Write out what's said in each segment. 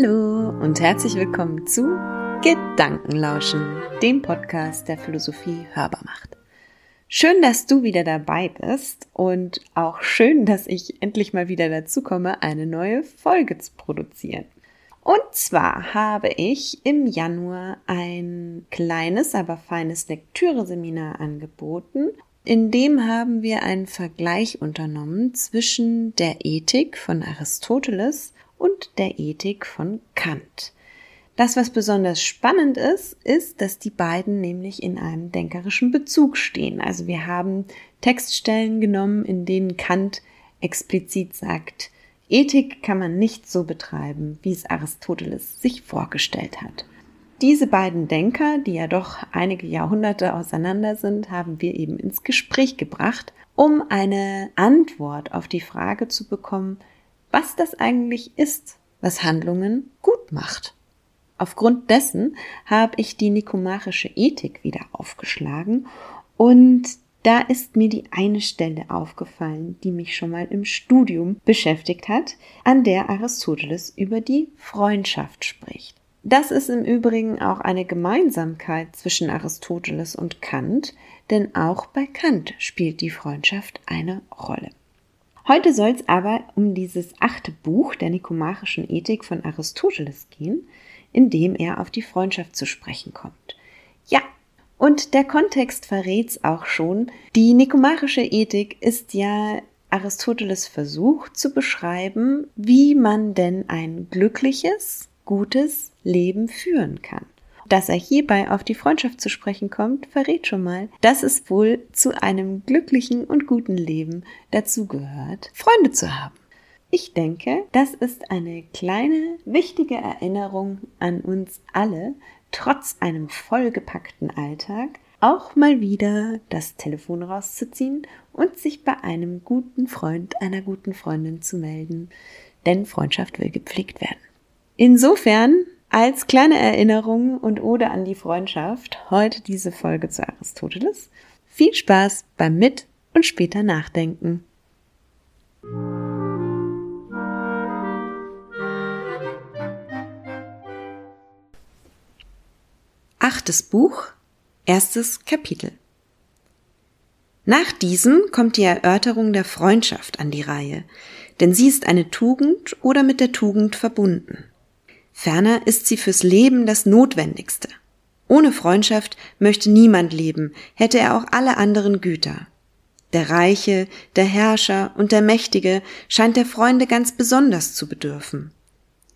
Hallo und herzlich willkommen zu Gedankenlauschen, dem Podcast, der Philosophie hörbar macht. Schön, dass du wieder dabei bist und auch schön, dass ich endlich mal wieder dazu komme, eine neue Folge zu produzieren. Und zwar habe ich im Januar ein kleines, aber feines Lektüreseminar angeboten. In dem haben wir einen Vergleich unternommen zwischen der Ethik von Aristoteles und der Ethik von Kant. Das, was besonders spannend ist, ist, dass die beiden nämlich in einem denkerischen Bezug stehen. Also wir haben Textstellen genommen, in denen Kant explizit sagt, Ethik kann man nicht so betreiben, wie es Aristoteles sich vorgestellt hat. Diese beiden Denker, die ja doch einige Jahrhunderte auseinander sind, haben wir eben ins Gespräch gebracht, um eine Antwort auf die Frage zu bekommen, was das eigentlich ist, was Handlungen gut macht. Aufgrund dessen habe ich die nikomachische Ethik wieder aufgeschlagen und da ist mir die eine Stelle aufgefallen, die mich schon mal im Studium beschäftigt hat, an der Aristoteles über die Freundschaft spricht. Das ist im Übrigen auch eine Gemeinsamkeit zwischen Aristoteles und Kant, denn auch bei Kant spielt die Freundschaft eine Rolle. Heute soll es aber um dieses achte Buch der nikomachischen Ethik von Aristoteles gehen, in dem er auf die Freundschaft zu sprechen kommt. Ja, und der Kontext verrät's auch schon. Die nikomachische Ethik ist ja Aristoteles Versuch zu beschreiben, wie man denn ein glückliches, gutes Leben führen kann. Dass er hierbei auf die Freundschaft zu sprechen kommt, verrät schon mal, dass es wohl zu einem glücklichen und guten Leben dazugehört, Freunde zu haben. Ich denke, das ist eine kleine, wichtige Erinnerung an uns alle, trotz einem vollgepackten Alltag, auch mal wieder das Telefon rauszuziehen und sich bei einem guten Freund, einer guten Freundin zu melden, denn Freundschaft will gepflegt werden. Insofern als kleine Erinnerung und Ode an die Freundschaft heute diese Folge zu Aristoteles. Viel Spaß beim Mit- und später Nachdenken. Achtes Buch, erstes Kapitel. Nach diesem kommt die Erörterung der Freundschaft an die Reihe, denn sie ist eine Tugend oder mit der Tugend verbunden. Ferner ist sie fürs Leben das Notwendigste. Ohne Freundschaft möchte niemand leben, hätte er auch alle anderen Güter. Der Reiche, der Herrscher und der Mächtige scheint der Freunde ganz besonders zu bedürfen.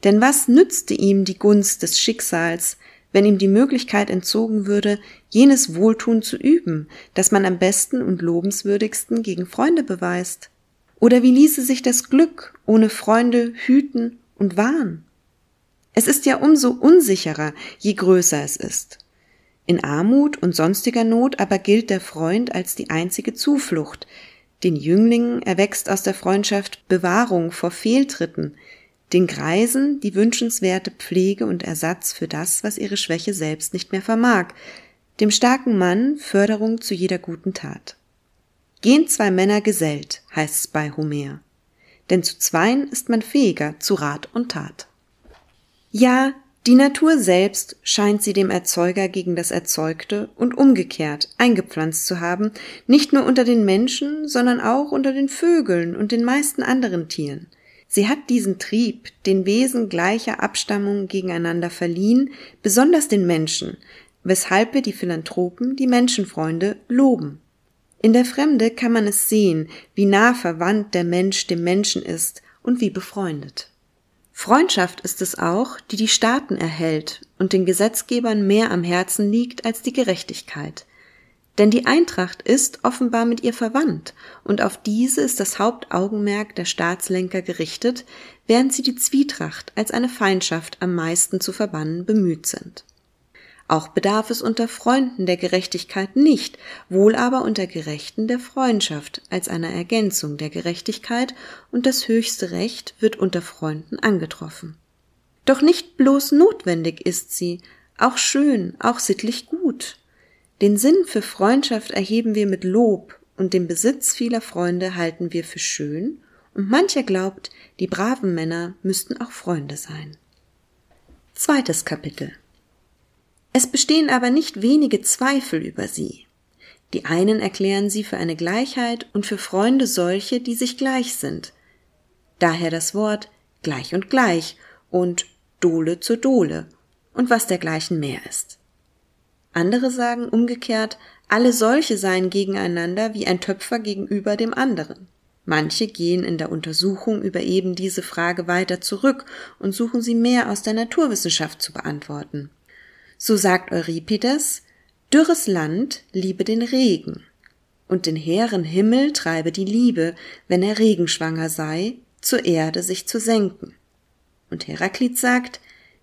Denn was nützte ihm die Gunst des Schicksals, wenn ihm die Möglichkeit entzogen würde, jenes Wohltun zu üben, das man am besten und lobenswürdigsten gegen Freunde beweist? Oder wie ließe sich das Glück ohne Freunde hüten und wahren? Es ist ja umso unsicherer, je größer es ist. In Armut und sonstiger Not aber gilt der Freund als die einzige Zuflucht. Den Jünglingen erwächst aus der Freundschaft Bewahrung vor Fehltritten, den Greisen die wünschenswerte Pflege und Ersatz für das, was ihre Schwäche selbst nicht mehr vermag, dem starken Mann Förderung zu jeder guten Tat. Gehen zwei Männer gesellt, heißt's bei Homer. Denn zu zweien ist man fähiger zu Rat und Tat. Ja, die Natur selbst scheint sie dem Erzeuger gegen das Erzeugte und umgekehrt eingepflanzt zu haben, nicht nur unter den Menschen, sondern auch unter den Vögeln und den meisten anderen Tieren. Sie hat diesen Trieb, den Wesen gleicher Abstammung gegeneinander verliehen, besonders den Menschen, weshalb wir die Philanthropen, die Menschenfreunde, loben. In der Fremde kann man es sehen, wie nah verwandt der Mensch dem Menschen ist und wie befreundet. Freundschaft ist es auch, die die Staaten erhält und den Gesetzgebern mehr am Herzen liegt als die Gerechtigkeit. Denn die Eintracht ist offenbar mit ihr verwandt, und auf diese ist das Hauptaugenmerk der Staatslenker gerichtet, während sie die Zwietracht als eine Feindschaft am meisten zu verbannen bemüht sind. Auch bedarf es unter Freunden der Gerechtigkeit nicht, wohl aber unter Gerechten der Freundschaft als einer Ergänzung der Gerechtigkeit und das höchste Recht wird unter Freunden angetroffen. Doch nicht bloß notwendig ist sie, auch schön, auch sittlich gut. Den Sinn für Freundschaft erheben wir mit Lob und den Besitz vieler Freunde halten wir für schön und mancher glaubt, die braven Männer müssten auch Freunde sein. Zweites Kapitel. Es bestehen aber nicht wenige Zweifel über sie. Die einen erklären sie für eine Gleichheit und für Freunde solche, die sich gleich sind. Daher das Wort gleich und gleich und Dole zur Dole und was dergleichen mehr ist. Andere sagen umgekehrt, alle solche seien gegeneinander wie ein Töpfer gegenüber dem anderen. Manche gehen in der Untersuchung über eben diese Frage weiter zurück und suchen sie mehr aus der Naturwissenschaft zu beantworten. So sagt Euripides, dürres Land liebe den Regen, und den hehren Himmel treibe die Liebe, wenn er regenschwanger sei, zur Erde sich zu senken. Und Heraklit sagt,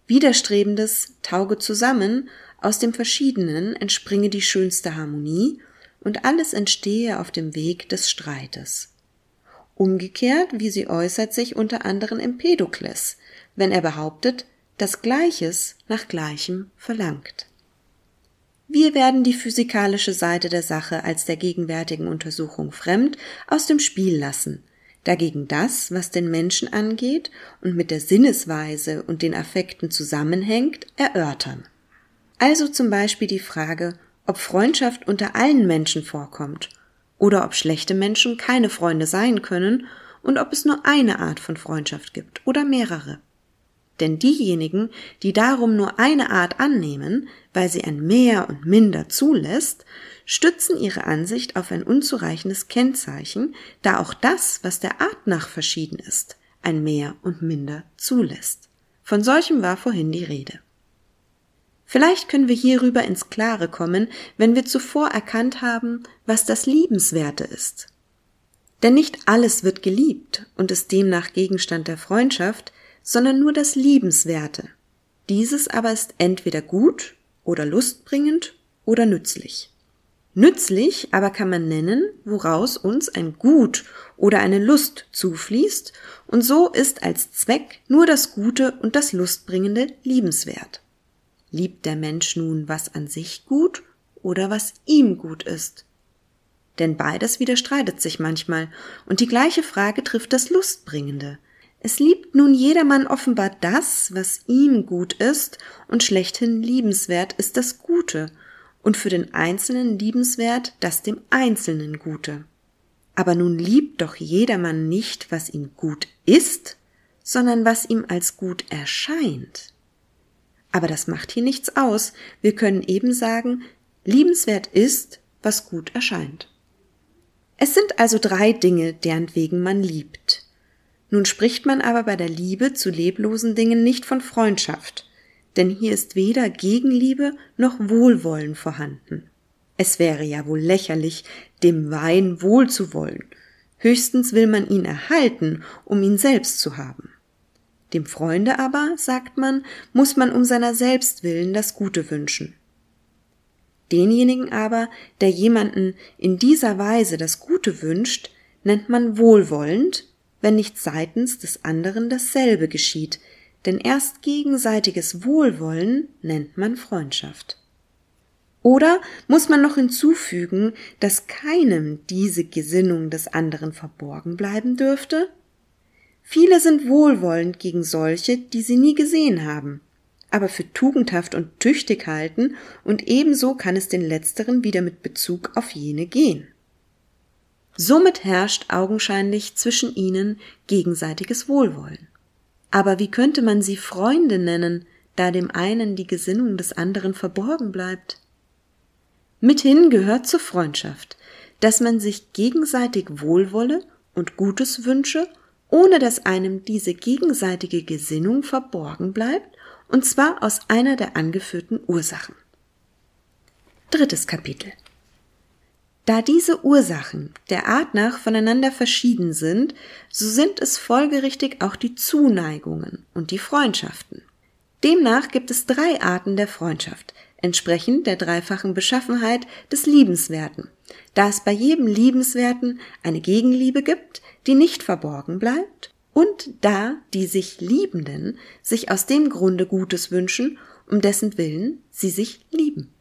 Widerstrebendes tauge zusammen, aus dem Verschiedenen entspringe die schönste Harmonie, und alles entstehe auf dem Weg des Streites. Umgekehrt, wie sie äußert sich unter anderem Empedokles, wenn er behauptet, dass Gleiches nach Gleichem verlangt. Wir werden die physikalische Seite der Sache als der gegenwärtigen Untersuchung fremd aus dem Spiel lassen, dagegen das, was den Menschen angeht und mit der Sinnesweise und den Affekten zusammenhängt, erörtern. Also zum Beispiel die Frage, ob Freundschaft unter allen Menschen vorkommt oder ob schlechte Menschen keine Freunde sein können und ob es nur eine Art von Freundschaft gibt oder mehrere. Denn diejenigen, die darum nur eine Art annehmen, weil sie ein Mehr und Minder zulässt, stützen ihre Ansicht auf ein unzureichendes Kennzeichen, da auch das, was der Art nach verschieden ist, ein Mehr und Minder zulässt. Von solchem war vorhin die Rede. Vielleicht können wir hierüber ins Klare kommen, wenn wir zuvor erkannt haben, was das Liebenswerte ist. Denn nicht alles wird geliebt und ist demnach Gegenstand der Freundschaft, sondern nur das Liebenswerte. Dieses aber ist entweder gut oder lustbringend oder nützlich. Nützlich aber kann man nennen, woraus uns ein Gut oder eine Lust zufließt, und so ist als Zweck nur das Gute und das Lustbringende liebenswert. Liebt der Mensch nun, was an sich gut oder was ihm gut ist? Denn beides widerstreitet sich manchmal, und die gleiche Frage trifft das Lustbringende. Es liebt nun jedermann offenbar das, was ihm gut ist, und schlechthin liebenswert ist das Gute, und für den Einzelnen liebenswert das dem Einzelnen Gute. Aber nun liebt doch jedermann nicht, was ihm gut ist, sondern was ihm als gut erscheint. Aber das macht hier nichts aus. Wir können eben sagen, liebenswert ist, was gut erscheint. Es sind also drei Dinge, deren wegen man liebt. Nun spricht man aber bei der Liebe zu leblosen Dingen nicht von Freundschaft, denn hier ist weder Gegenliebe noch Wohlwollen vorhanden. Es wäre ja wohl lächerlich, dem Wein wohl zu wollen. Höchstens will man ihn erhalten, um ihn selbst zu haben. Dem Freunde aber, sagt man, muss man um seiner selbst willen das Gute wünschen. Denjenigen aber, der jemanden in dieser Weise das Gute wünscht, nennt man wohlwollend, wenn nicht seitens des anderen dasselbe geschieht, denn erst gegenseitiges Wohlwollen nennt man Freundschaft. Oder muss man noch hinzufügen, dass keinem diese Gesinnung des anderen verborgen bleiben dürfte? Viele sind wohlwollend gegen solche, die sie nie gesehen haben, aber für tugendhaft und tüchtig halten, und ebenso kann es den letzteren wieder mit Bezug auf jene gehen. Somit herrscht augenscheinlich zwischen ihnen gegenseitiges Wohlwollen. Aber wie könnte man sie Freunde nennen, da dem einen die Gesinnung des anderen verborgen bleibt? Mithin gehört zur Freundschaft, dass man sich gegenseitig wohlwolle und Gutes wünsche ohne dass einem diese gegenseitige Gesinnung verborgen bleibt, und zwar aus einer der angeführten Ursachen. Drittes Kapitel. Da diese Ursachen der Art nach voneinander verschieden sind, so sind es folgerichtig auch die Zuneigungen und die Freundschaften. Demnach gibt es drei Arten der Freundschaft, entsprechend der dreifachen Beschaffenheit des Liebenswerten, da es bei jedem Liebenswerten eine Gegenliebe gibt, die nicht verborgen bleibt, und da die sich Liebenden sich aus dem Grunde Gutes wünschen, um dessen Willen sie sich lieben.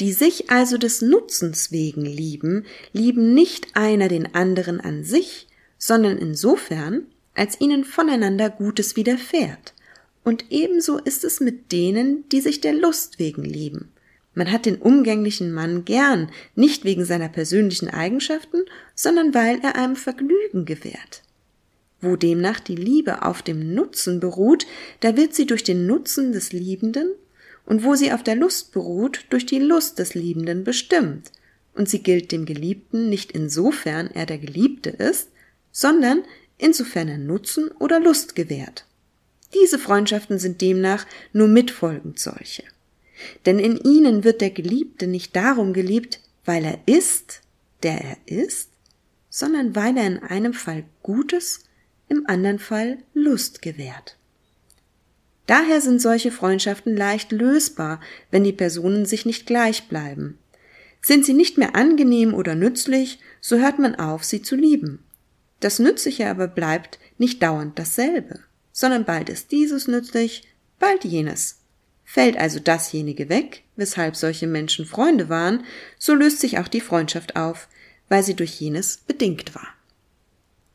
Die sich also des Nutzens wegen lieben, lieben nicht einer den anderen an sich, sondern insofern, als ihnen voneinander Gutes widerfährt, Und ebenso ist es mit denen, die sich der Lust wegen lieben. Man hat den umgänglichen Mann gern, nicht wegen seiner persönlichen Eigenschaften, sondern weil er einem Vergnügen gewährt. Wo demnach die Liebe auf dem Nutzen beruht, da wird sie durch den Nutzen des Liebenden, und wo sie auf der Lust beruht, durch die Lust des Liebenden bestimmt, und sie gilt dem Geliebten nicht insofern er der Geliebte ist, sondern insofern er Nutzen oder Lust gewährt. Diese Freundschaften sind demnach nur mitfolgend solche. Denn in ihnen wird der Geliebte nicht darum geliebt, weil er ist, der er ist, sondern weil er in einem Fall Gutes, im anderen Fall Lust gewährt. Daher sind solche Freundschaften leicht lösbar, wenn die Personen sich nicht gleich bleiben. Sind sie nicht mehr angenehm oder nützlich, so hört man auf, sie zu lieben. Das Nützliche aber bleibt nicht dauernd dasselbe, sondern bald ist dieses nützlich, bald jenes. Fällt also dasjenige weg, weshalb solche Menschen Freunde waren, so löst sich auch die Freundschaft auf, weil sie durch jenes bedingt war.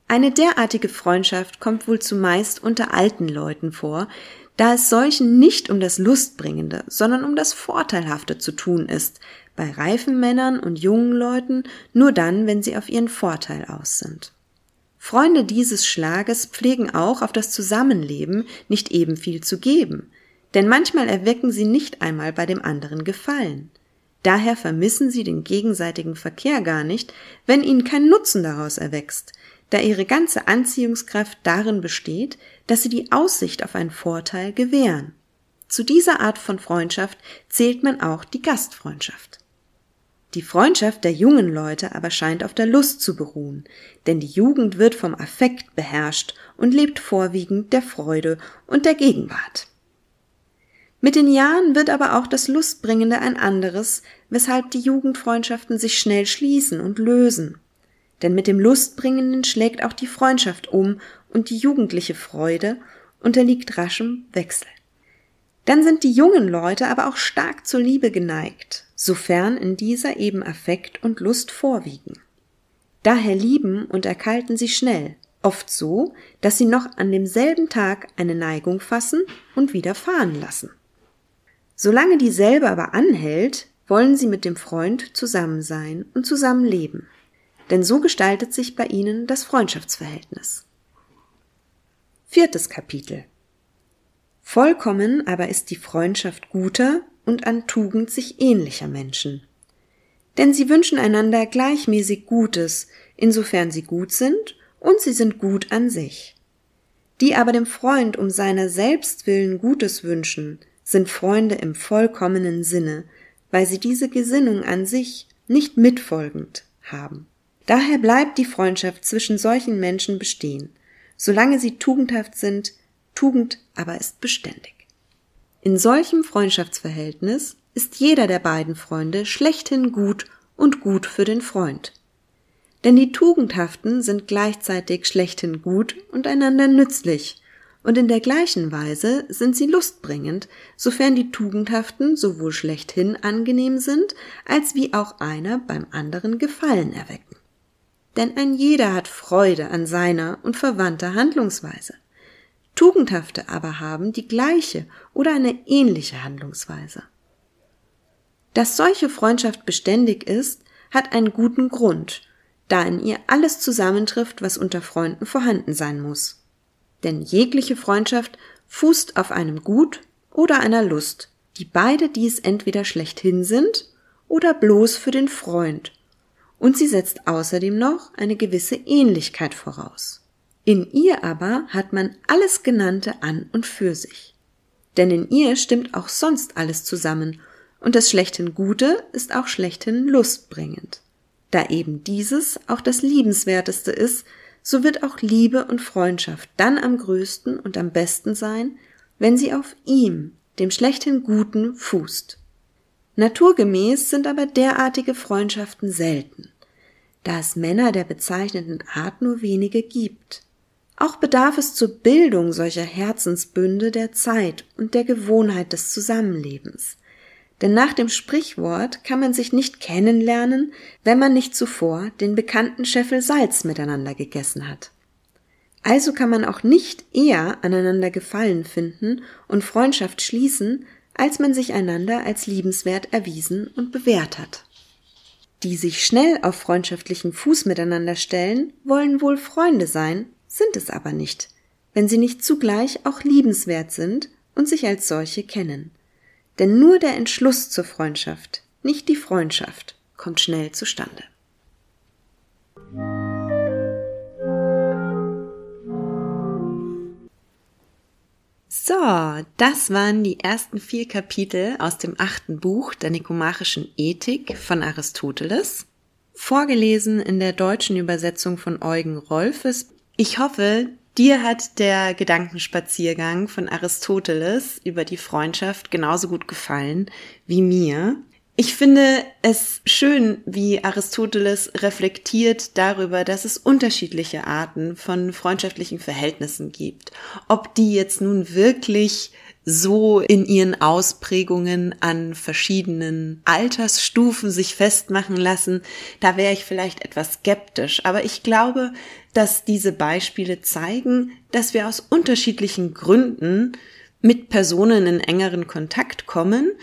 Eine derartige Freundschaft kommt wohl zumeist unter alten Leuten vor, da es solchen nicht um das Lustbringende, sondern um das Vorteilhafte zu tun ist, bei reifen Männern und jungen Leuten nur dann, wenn sie auf ihren Vorteil aus sind. Freunde dieses Schlages pflegen auch auf das Zusammenleben nicht eben viel zu geben, denn manchmal erwecken sie nicht einmal bei dem anderen Gefallen. Daher vermissen sie den gegenseitigen Verkehr gar nicht, wenn ihnen kein Nutzen daraus erwächst, da ihre ganze Anziehungskraft darin besteht, dass sie die Aussicht auf einen Vorteil gewähren. Zu dieser Art von Freundschaft zählt man auch die Gastfreundschaft. Die Freundschaft der jungen Leute aber scheint auf der Lust zu beruhen, denn die Jugend wird vom Affekt beherrscht und lebt vorwiegend der Freude und der Gegenwart. Mit den Jahren wird aber auch das Lustbringende ein anderes, weshalb die Jugendfreundschaften sich schnell schließen und lösen. Denn mit dem Lustbringenden schlägt auch die Freundschaft um und die jugendliche Freude unterliegt raschem Wechsel. Dann sind die jungen Leute aber auch stark zur Liebe geneigt, sofern in dieser eben Affekt und Lust vorwiegen. Daher lieben und erkalten sie schnell, oft so, dass sie noch an demselben Tag eine Neigung fassen und wieder fahren lassen. Solange dieselbe aber anhält, wollen sie mit dem Freund zusammen sein und zusammen leben. Denn so gestaltet sich bei ihnen das Freundschaftsverhältnis. Viertes Kapitel. Vollkommen aber ist die Freundschaft guter und an Tugend sich ähnlicher Menschen. Denn sie wünschen einander gleichmäßig Gutes, insofern sie gut sind, und sie sind gut an sich. Die aber dem Freund um seiner selbst willen Gutes wünschen, sind Freunde im vollkommenen Sinne, weil sie diese Gesinnung an sich nicht mitfolgend haben. Daher bleibt die Freundschaft zwischen solchen Menschen bestehen, solange sie tugendhaft sind, Tugend aber ist beständig. In solchem Freundschaftsverhältnis ist jeder der beiden Freunde schlechthin gut und gut für den Freund. Denn die Tugendhaften sind gleichzeitig schlechthin gut und einander nützlich, und in der gleichen Weise sind sie lustbringend, sofern die Tugendhaften sowohl schlechthin angenehm sind, als wie auch einer beim anderen Gefallen erwecken. Denn ein jeder hat Freude an seiner und verwandter Handlungsweise. Tugendhafte aber haben die gleiche oder eine ähnliche Handlungsweise. Dass solche Freundschaft beständig ist, hat einen guten Grund, da in ihr alles zusammentrifft, was unter Freunden vorhanden sein muss denn jegliche Freundschaft fußt auf einem Gut oder einer Lust, die beide dies entweder schlechthin sind oder bloß für den Freund, und sie setzt außerdem noch eine gewisse Ähnlichkeit voraus. In ihr aber hat man alles Genannte an und für sich. Denn in ihr stimmt auch sonst alles zusammen, und das schlechthin Gute ist auch schlechthin lustbringend. Da eben dieses auch das Liebenswerteste ist, so wird auch Liebe und Freundschaft dann am größten und am besten sein, wenn sie auf ihm, dem schlechten Guten, fußt. Naturgemäß sind aber derartige Freundschaften selten, da es Männer der bezeichneten Art nur wenige gibt. Auch bedarf es zur Bildung solcher Herzensbünde der Zeit und der Gewohnheit des Zusammenlebens. Denn nach dem Sprichwort kann man sich nicht kennenlernen, wenn man nicht zuvor den bekannten Scheffel Salz miteinander gegessen hat. Also kann man auch nicht eher aneinander Gefallen finden und Freundschaft schließen, als man sich einander als liebenswert erwiesen und bewährt hat. Die sich schnell auf freundschaftlichen Fuß miteinander stellen, wollen wohl Freunde sein, sind es aber nicht, wenn sie nicht zugleich auch liebenswert sind und sich als solche kennen. Denn nur der Entschluss zur Freundschaft, nicht die Freundschaft, kommt schnell zustande. So, das waren die ersten vier Kapitel aus dem achten Buch der Nikomachischen Ethik von Aristoteles, vorgelesen in der deutschen Übersetzung von Eugen Rolfes. Ich hoffe, dir hat der Gedankenspaziergang von Aristoteles über die Freundschaft genauso gut gefallen wie mir. Ich finde es schön, wie Aristoteles reflektiert darüber, dass es unterschiedliche Arten von freundschaftlichen Verhältnissen gibt. Ob die jetzt nun wirklich so in ihren Ausprägungen an verschiedenen Altersstufen sich festmachen lassen, da wäre ich vielleicht etwas skeptisch. Aber ich glaube, dass diese Beispiele zeigen, dass wir aus unterschiedlichen Gründen mit Personen in engeren Kontakt kommen,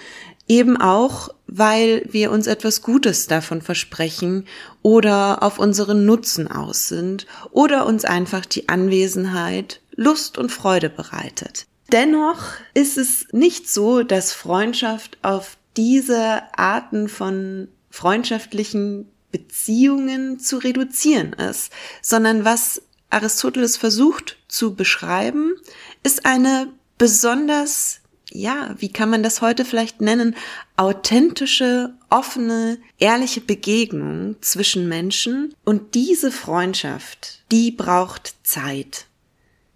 Eben auch, weil wir uns etwas Gutes davon versprechen oder auf unseren Nutzen aus sind oder uns einfach die Anwesenheit Lust und Freude bereitet. Dennoch ist es nicht so, dass Freundschaft auf diese Arten von freundschaftlichen Beziehungen zu reduzieren ist, sondern was Aristoteles versucht zu beschreiben, ist eine besonders ja, wie kann man das heute vielleicht nennen, authentische, offene, ehrliche Begegnung zwischen Menschen und diese Freundschaft, die braucht Zeit.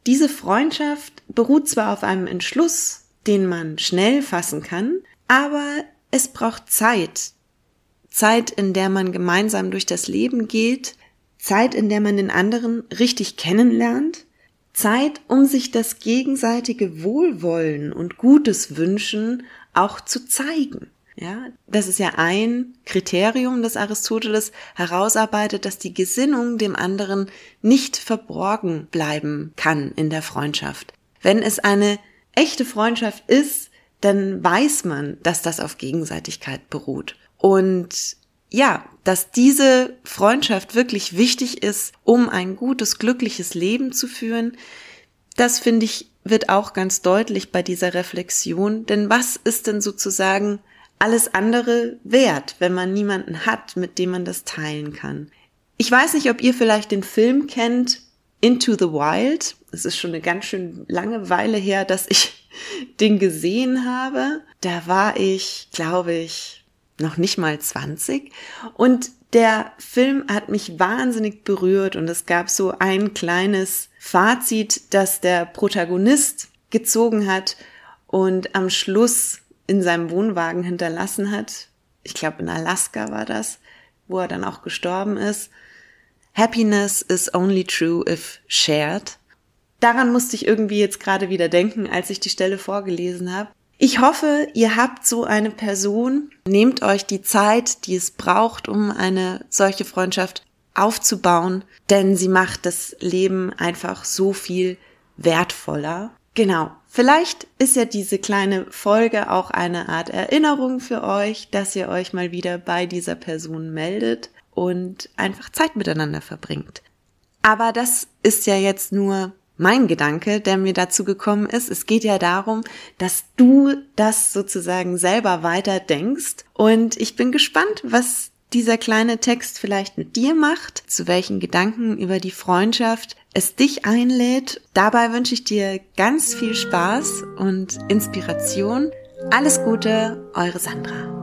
Diese Freundschaft beruht zwar auf einem Entschluss, den man schnell fassen kann, aber es braucht Zeit. Zeit, in der man gemeinsam durch das Leben geht, Zeit, in der man den anderen richtig kennenlernt, Zeit, um sich das gegenseitige Wohlwollen und Gutes wünschen auch zu zeigen. Ja, das ist ja ein Kriterium, das Aristoteles herausarbeitet, dass die Gesinnung dem anderen nicht verborgen bleiben kann in der Freundschaft. Wenn es eine echte Freundschaft ist, dann weiß man, dass das auf Gegenseitigkeit beruht. Und ja, dass diese Freundschaft wirklich wichtig ist, um ein gutes, glückliches Leben zu führen, das finde ich wird auch ganz deutlich bei dieser Reflexion. Denn was ist denn sozusagen alles andere wert, wenn man niemanden hat, mit dem man das teilen kann? Ich weiß nicht, ob ihr vielleicht den Film kennt, Into the Wild. Es ist schon eine ganz schön lange Weile her, dass ich den gesehen habe. Da war ich, glaube ich, noch nicht mal 20. Und der Film hat mich wahnsinnig berührt und es gab so ein kleines Fazit, das der Protagonist gezogen hat und am Schluss in seinem Wohnwagen hinterlassen hat. Ich glaube, in Alaska war das, wo er dann auch gestorben ist. Happiness is only true if shared. Daran musste ich irgendwie jetzt gerade wieder denken, als ich die Stelle vorgelesen habe. Ich hoffe, ihr habt so eine Person. Nehmt euch die Zeit, die es braucht, um eine solche Freundschaft aufzubauen, denn sie macht das Leben einfach so viel wertvoller. Genau. Vielleicht ist ja diese kleine Folge auch eine Art Erinnerung für euch, dass ihr euch mal wieder bei dieser Person meldet und einfach Zeit miteinander verbringt. Aber das ist ja jetzt nur mein Gedanke, der mir dazu gekommen ist. Es geht ja darum, dass du das sozusagen selber weiter denkst. Und ich bin gespannt, was dieser kleine Text vielleicht mit dir macht, zu welchen Gedanken über die Freundschaft es dich einlädt. Dabei wünsche ich dir ganz viel Spaß und Inspiration. Alles Gute, eure Sandra.